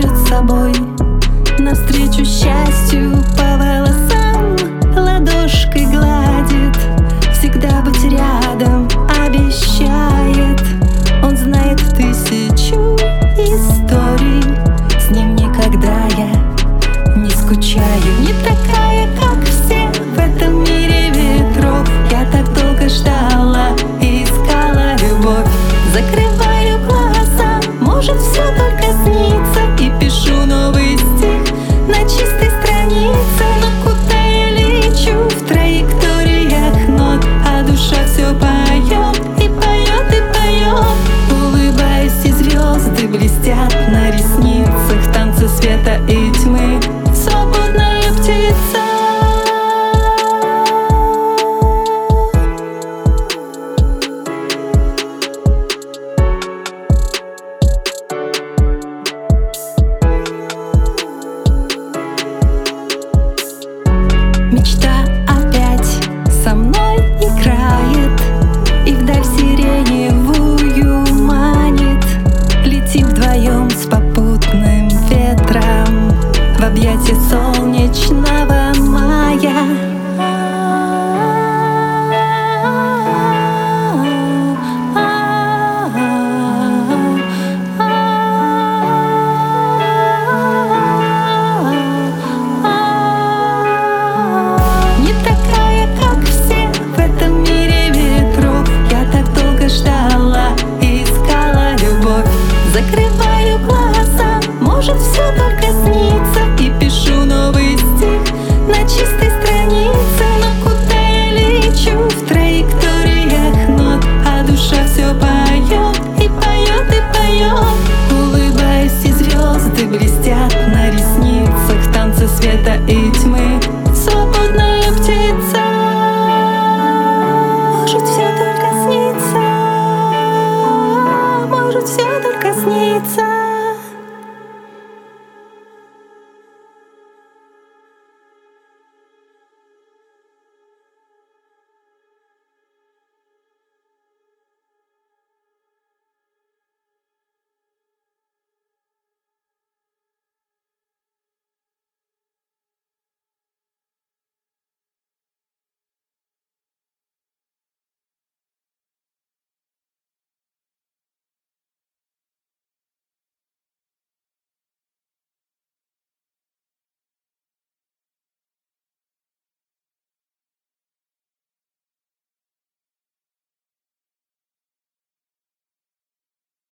с собой. Навстречу счастью по волосам Ладошкой гладит. Всегда быть рядом обещает. Он знает тысячу историй. С ним никогда я не скучаю. Не такая объятий солнечного time